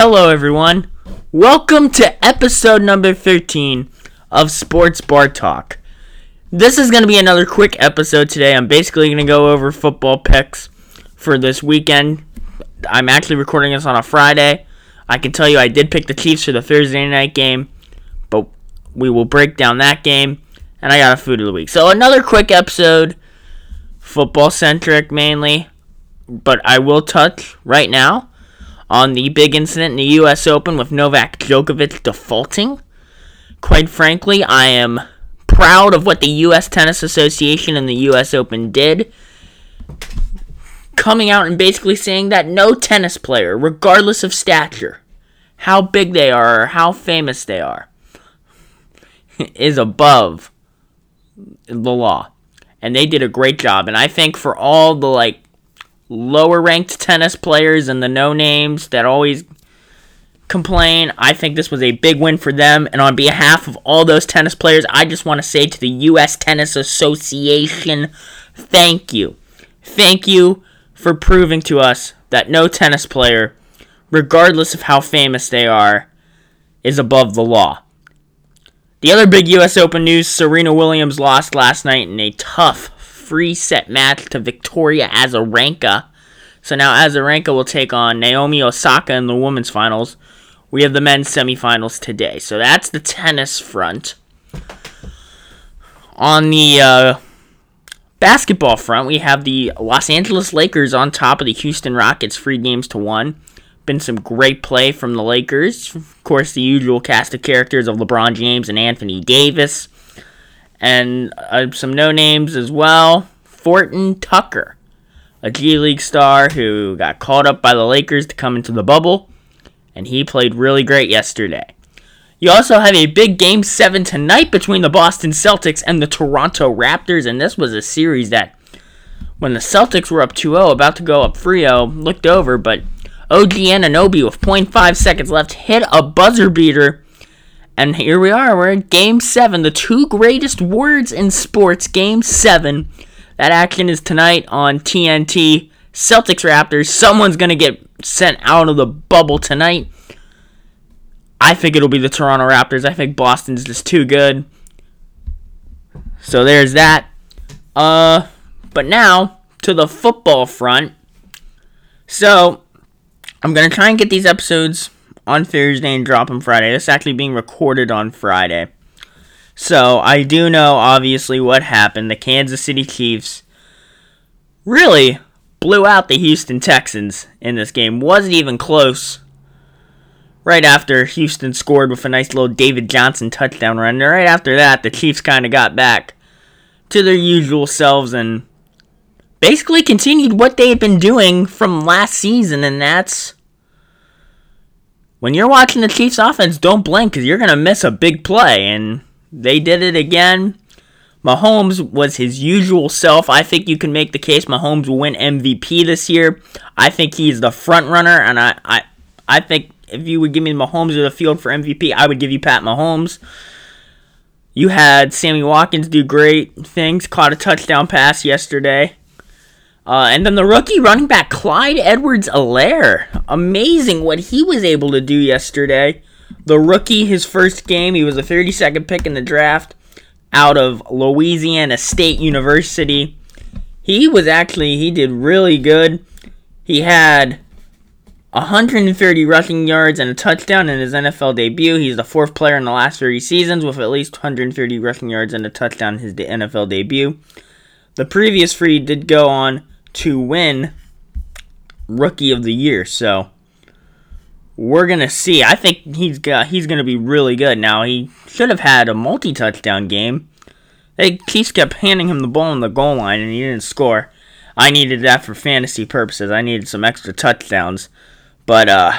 Hello, everyone. Welcome to episode number 13 of Sports Bar Talk. This is going to be another quick episode today. I'm basically going to go over football picks for this weekend. I'm actually recording this on a Friday. I can tell you I did pick the Chiefs for the Thursday night game, but we will break down that game. And I got a food of the week. So, another quick episode, football centric mainly, but I will touch right now on the big incident in the U.S. Open with Novak Djokovic defaulting. Quite frankly, I am proud of what the U.S. Tennis Association and the U.S. Open did. Coming out and basically saying that no tennis player, regardless of stature, how big they are or how famous they are, is above the law. And they did a great job. And I think for all the like lower ranked tennis players and the no names that always complain. I think this was a big win for them. And on behalf of all those tennis players, I just want to say to the U.S. Tennis Association, thank you. Thank you for proving to us that no tennis player, regardless of how famous they are, is above the law. The other big U.S. Open news Serena Williams lost last night in a tough free set match to Victoria Azarenka. So now Azarenka will take on Naomi Osaka in the women's finals. We have the men's semifinals today. So that's the tennis front. On the uh, basketball front, we have the Los Angeles Lakers on top of the Houston Rockets, three games to one. Been some great play from the Lakers. Of course, the usual cast of characters of LeBron James and Anthony Davis and uh, some no names as well. Horton-Tucker, a G League star who got called up by the Lakers to come into the bubble, and he played really great yesterday. You also have a big game seven tonight between the Boston Celtics and the Toronto Raptors, and this was a series that, when the Celtics were up 2 0, about to go up 3 0, looked over, but OG Anunoby with 0.5 seconds left hit a buzzer beater and here we are. We're at Game 7. The two greatest words in sports. Game 7. That action is tonight on TNT. Celtics Raptors. Someone's going to get sent out of the bubble tonight. I think it'll be the Toronto Raptors. I think Boston's just too good. So there's that. Uh, but now to the football front. So I'm gonna try and get these episodes on Thursday and drop them Friday. This actually being recorded on Friday. So I do know obviously what happened. The Kansas City Chiefs really blew out the Houston Texans in this game. Wasn't even close. Right after Houston scored with a nice little David Johnson touchdown run. And right after that, the Chiefs kind of got back to their usual selves and basically continued what they had been doing from last season, and that's when you're watching the Chiefs offense, don't blink because you're going to miss a big play. And they did it again. Mahomes was his usual self. I think you can make the case Mahomes will win MVP this year. I think he's the front runner, and I, I, I think if you would give me Mahomes or the field for MVP, I would give you Pat Mahomes. You had Sammy Watkins do great things, caught a touchdown pass yesterday. Uh, and then the rookie running back Clyde Edwards Helaire. Amazing what he was able to do yesterday. The rookie, his first game, he was a 32nd pick in the draft out of Louisiana State University. He was actually, he did really good. He had 130 rushing yards and a touchdown in his NFL debut. He's the fourth player in the last 30 seasons with at least 130 rushing yards and a touchdown in his NFL debut. The previous three did go on to win Rookie of the Year. So we're gonna see. I think he's got he's gonna be really good. Now he should have had a multi touchdown game. They Chiefs kept handing him the ball on the goal line and he didn't score. I needed that for fantasy purposes. I needed some extra touchdowns, but uh,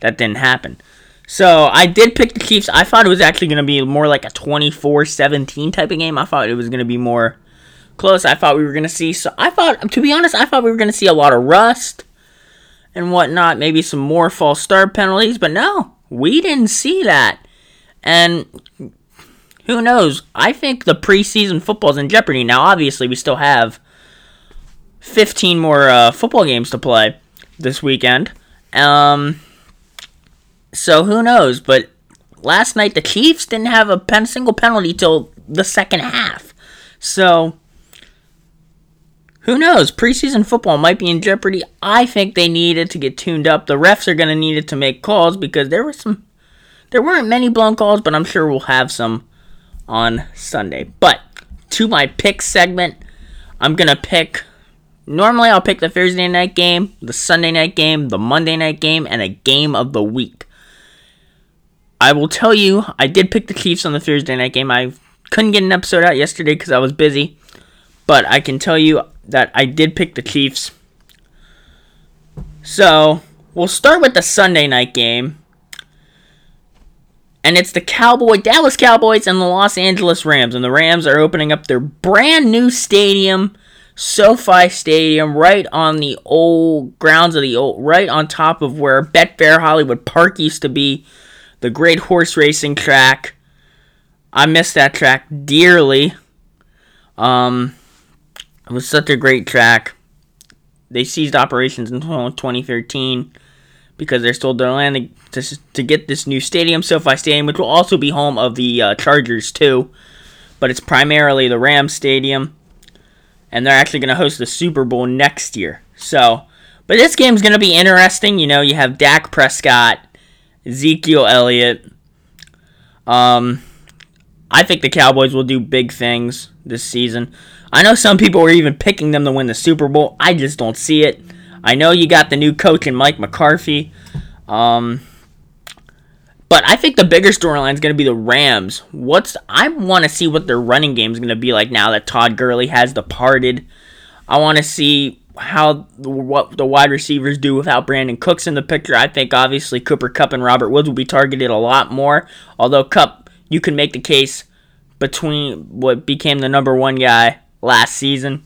that didn't happen. So I did pick the Chiefs. I thought it was actually going to be more like a 24-17 type of game. I thought it was going to be more close. I thought we were gonna see. So I thought, to be honest, I thought we were gonna see a lot of rust and whatnot. Maybe some more false start penalties, but no, we didn't see that. And who knows? I think the preseason football's in jeopardy now. Obviously, we still have 15 more uh, football games to play this weekend. Um, So who knows? But last night the Chiefs didn't have a pen, single penalty till the second half. So who knows? Preseason football might be in jeopardy. I think they needed to get tuned up. The refs are going to need it to make calls because there were some there weren't many blown calls, but I'm sure we'll have some on Sunday. But to my pick segment, I'm going to pick Normally, I'll pick the Thursday night game, the Sunday night game, the Monday night game, and a game of the week. I will tell you, I did pick the Chiefs on the Thursday night game. I couldn't get an episode out yesterday because I was busy, but I can tell you that I did pick the Chiefs. So, we'll start with the Sunday night game. And it's the Cowboy Dallas Cowboys and the Los Angeles Rams. And the Rams are opening up their brand new stadium SoFi Stadium, right on the old grounds of the old, right on top of where Betfair Hollywood Park used to be, the great horse racing track. I miss that track dearly. Um, it was such a great track. They ceased operations in 2013 because they sold their land to, to get this new stadium, SoFi Stadium, which will also be home of the uh, Chargers too. But it's primarily the Rams Stadium and they're actually going to host the Super Bowl next year. So, but this game's going to be interesting. You know, you have Dak Prescott, Ezekiel Elliott. Um, I think the Cowboys will do big things this season. I know some people are even picking them to win the Super Bowl. I just don't see it. I know you got the new coach in Mike McCarthy. Um, but I think the bigger storyline is going to be the Rams. What's I want to see what their running game is going to be like now that Todd Gurley has departed. I want to see how what the wide receivers do without Brandin Cooks in the picture. I think obviously Cooper Kupp and Robert Woods will be targeted a lot more. Although Kupp, you can make the case between what became the number one guy last season.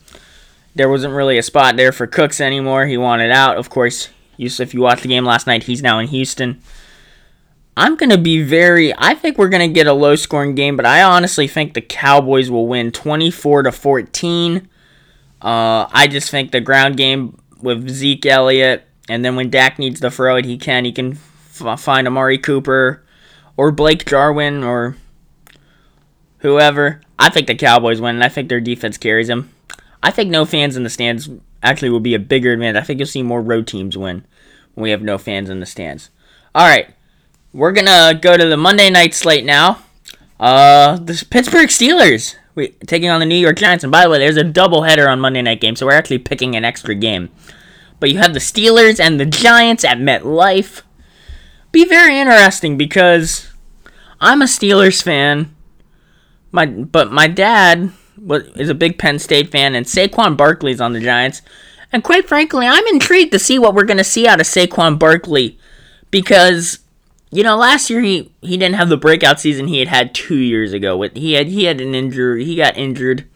There wasn't really a spot there for Cooks anymore. He wanted out. Of course, if you watched the game last night, he's now in Houston. I'm going to be very I think we're going to get a low scoring game, but I honestly think the Cowboys will win 24 to 14. Uh, I just think the ground game with Zeke Elliott and then when Dak needs to throw it, he can. He can f- find Amari Cooper or Blake Jarwin or whoever. I think the Cowboys win, and I think their defense carries them. I think no fans in the stands actually will be a bigger advantage. I think you'll see more road teams win when we have no fans in the stands. All right. We're gonna go to the Monday night slate now. Uh, the Pittsburgh Steelers we taking on the New York Giants. And by the way, there's a doubleheader on Monday night game, so we're actually picking an extra game. But you have the Steelers and the Giants at MetLife. Be very interesting because I'm a Steelers fan. My but my dad is a big Penn State fan, and Saquon Barkley's on the Giants. And quite frankly, I'm intrigued to see what we're going to see out of Saquon Barkley because you know, last year he, he didn't have the breakout season he had had two years ago. With he had he had an injury, he got injured,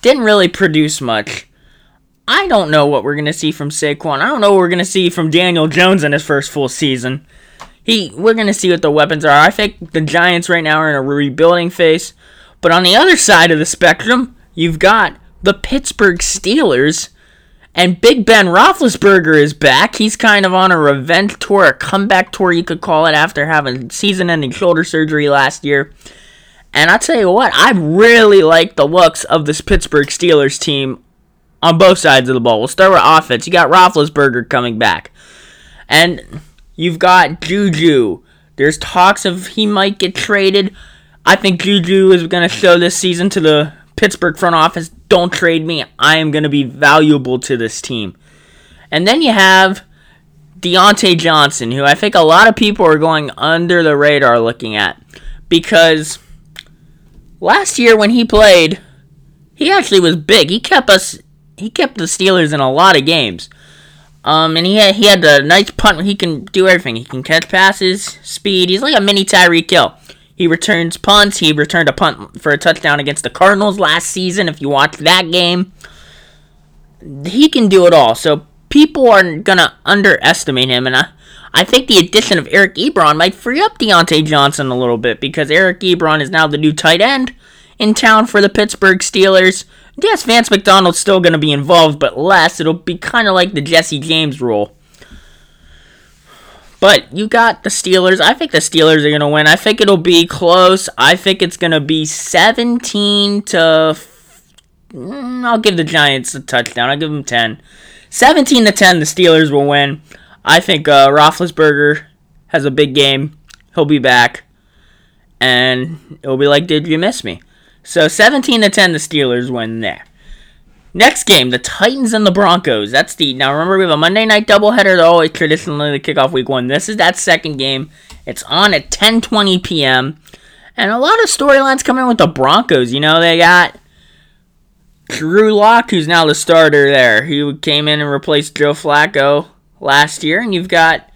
didn't really produce much. I don't know what we're gonna see from Saquon. I don't know what we're gonna see from Daniel Jones in his first full season. He we're gonna see what the weapons are. I think the Giants right now are in a rebuilding phase, but on the other side of the spectrum, you've got the Pittsburgh Steelers and Big Ben Roethlisberger is back. He's kind of on a revenge tour, a comeback tour, you could call it, after having season-ending shoulder surgery last year. And I tell you what, I really like the looks of this Pittsburgh Steelers team on both sides of the ball. We'll start with offense. You got Roethlisberger coming back, and you've got Juju. There's talks of he might get traded. I think Juju is going to show this season to the Pittsburgh front office, don't trade me. I am going to be valuable to this team. And then you have Diontae Johnson, who I think a lot of people are going under the radar looking at. Because last year when he played, he actually was big. He kept us he kept the Steelers in a lot of games. Um, and he had he had a nice punt. He can do everything. He can catch passes, speed. He's like a mini Tyreek Hill. He returns punts. He returned a punt for a touchdown against the Cardinals last season. If you watched that game, he can do it all. So people are gonna underestimate him, and I, I think the addition of Eric Ebron might free up Diontae Johnson a little bit because Eric Ebron is now the new tight end in town for the Pittsburgh Steelers. Yes, Vance McDonald's still going to be involved, but less. It'll be kind of like the Jesse James rule. But you got the Steelers. I think the Steelers are going to win. I think it'll be close. I think it's going to be 17 to. Mm, I'll give the Giants a touchdown. I'll give them 10. 17 to 10, the Steelers will win. I think uh, Roethlisberger has a big game. He'll be back. And it'll be like, did you miss me? So 17 to 10, the Steelers win there. Next game, the Titans and the Broncos. That's the now. Remember, we have a Monday night doubleheader. They always traditionally the kickoff week one. This is that second game. It's on at 10:20 p.m. And a lot of storylines coming with the Broncos. You know, they got Drew Lock, who's now the starter there. He came in and replaced Joe Flacco last year, and you've got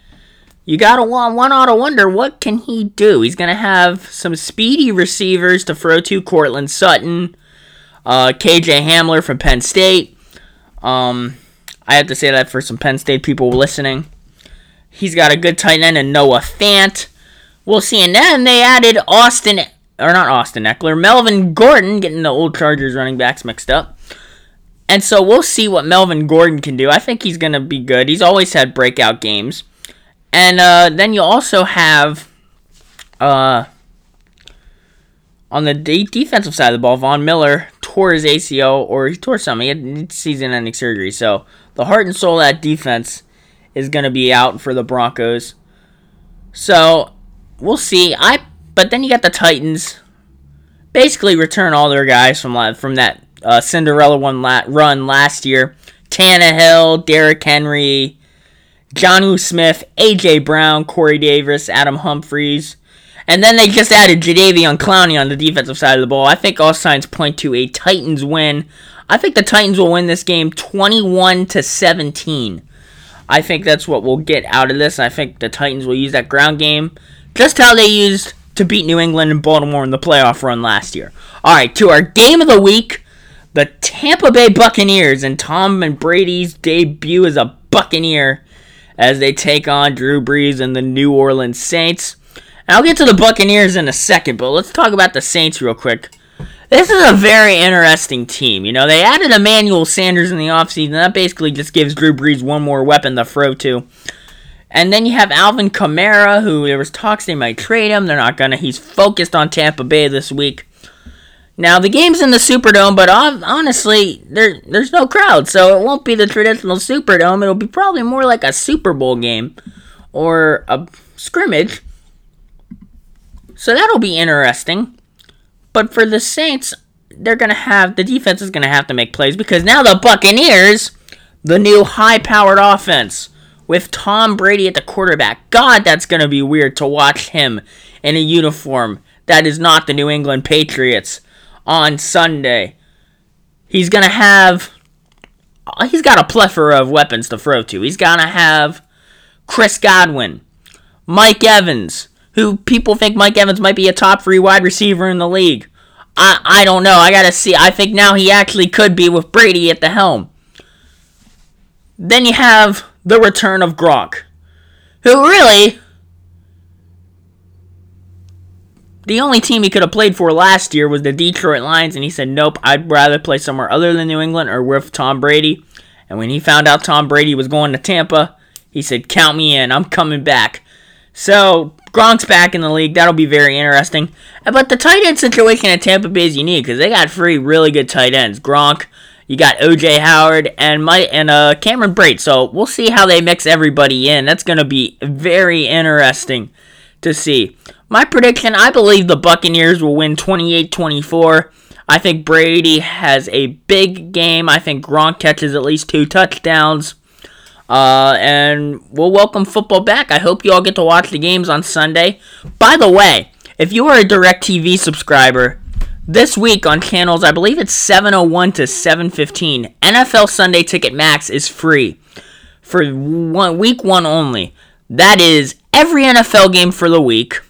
you got to one one ought to wonder what can he do. He's gonna have some speedy receivers to throw to Courtland Sutton uh, KJ Hamler from Penn State. Um, I have to say that for some Penn State people listening. He's got a good tight end and Noah Fant. We'll see. And then they added Austin, or not Austin Ekeler, Melvin Gordon, getting the old Chargers running backs mixed up. And so we'll see what Melvin Gordon can do. I think he's going to be good. He's always had breakout games. And uh, then you also have uh, on the de- defensive side of the ball, Von Miller tore his ACL or he tore something. He had season-ending surgery. So the heart and soul of that defense is going to be out for the Broncos. So we'll see. I but then you got the Titans. Basically, return all their guys from from that uh, Cinderella one la- run last year. Tannehill, Derrick Henry, Jonnu Smith, AJ Brown, Corey Davis, Adam Humphries. And then they just added Jadeveon Clowney on the defensive side of the ball. I think all signs point to a Titans win. I think the Titans will win this game 21 to 17. I think that's what we'll get out of this. I think the Titans will use that ground game just how they used to beat New England and Baltimore in the playoff run last year. All right, to our game of the week, the Tampa Bay Buccaneers and Tom and Brady's debut as a Buccaneer as they take on Drew Brees and the New Orleans Saints. I'll get to the Buccaneers in a second, but let's talk about the Saints real quick. This is a very interesting team. You know, they added Emmanuel Sanders in the offseason. That basically just gives Drew Brees one more weapon to throw to. And then you have Alvin Kamara, who there was talks they might trade him. They're not gonna. He's focused on Tampa Bay this week. Now the game's in the Superdome, but honestly, there there's no crowd, so it won't be the traditional Superdome. It'll be probably more like a Super Bowl game or a scrimmage. So that'll be interesting. But for the Saints, they're going to have the defense is going to have to make plays because now the Buccaneers, the new high-powered offense with Tom Brady at the quarterback. God, that's going to be weird to watch him in a uniform that is not the New England Patriots on Sunday. He's going to have he's got a plethora of weapons to throw to. He's going to have Chris Godwin, Mike Evans, who people think Mike Evans might be a top three wide receiver in the league. I, I don't know. I gotta see. I think now he actually could be with Brady at the helm. Then you have the return of Gronk, who really the only team he could have played for last year was the Detroit Lions, and he said, Nope, I'd rather play somewhere other than New England or with Tom Brady. And when he found out Tom Brady was going to Tampa, he said, Count me in, I'm coming back. So Gronk's back in the league. That'll be very interesting. But the tight end situation at Tampa Bay is unique because they got three really good tight ends. Gronk, you got OJ Howard and my and uh Cameron Brate. So we'll see how they mix everybody in. That's gonna be very interesting to see. My prediction, I believe the Buccaneers will win 28-24. I think Brady has a big game. I think Gronk catches at least two touchdowns. Uh, and we'll welcome football back. I hope you all get to watch the games on Sunday. By the way, if you are a DirecTV subscriber, this week on channels, I believe it's 701 to 715, NFL Sunday Ticket Max is free for one week one only. That is every NFL game for the week.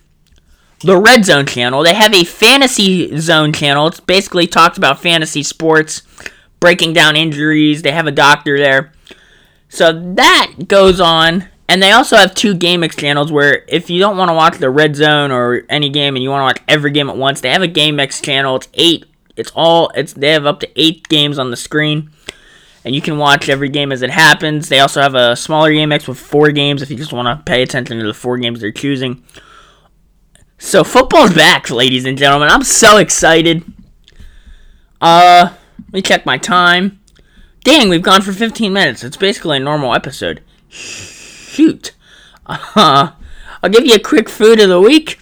The Red Zone channel, they have a Fantasy Zone channel. It's basically talks about fantasy sports, breaking down injuries. They have a doctor there. So that goes on. And they also have two GameX channels where if you don't want to watch the Red Zone or any game and you want to watch every game at once, they have a GameX channel. It's eight. It's all. It's they have up to eight games on the screen. and you can watch every game as it happens. They also have a smaller GameX with four games if you just want to pay attention to the four games they're choosing. So football's back, ladies and gentlemen. I'm so excited. Uh, let me check my time. Dang, we've gone for 15 minutes. It's basically a normal episode. Shoot. Uh, I'll give you a quick food of the week.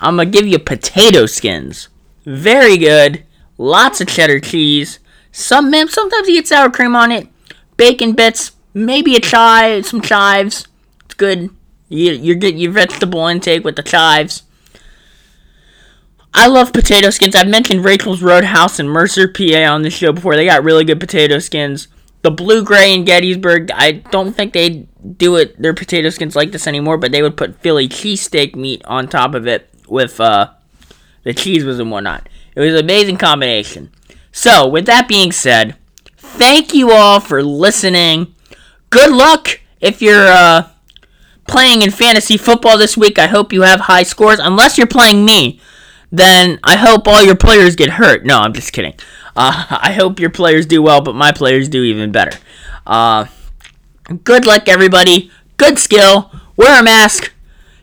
I'm gonna give you potato skins. Very good. Lots of cheddar cheese. Some sometimes you get sour cream on it. Bacon bits. Maybe a chive, some chives. It's good. You you get your vegetable intake with the chives. I love potato skins. I've mentioned Rachel's Roadhouse and Mercer, PA on the show before. They got really good potato skins. The Blue Gray in Gettysburg, I don't think they do it their potato skins like this anymore, but they would put Philly cheesesteak meat on top of it with uh, the cheese was and whatnot. It was an amazing combination. So, with that being said, thank you all for listening. Good luck if you're uh, playing in fantasy football this week. I hope you have high scores. Unless you're playing me, then I hope all your players get hurt. No, I'm just kidding. Uh, I hope your players do well, but my players do even better. Uh, good luck, everybody. Good skill. Wear a mask.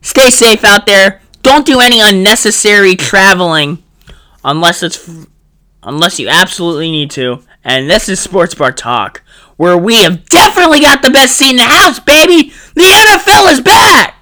Stay safe out there. Don't do any unnecessary traveling unless it's unless you absolutely need to. And this is Sports Bar Talk, where we have definitely got the best seat in the house, baby. The NFL is back.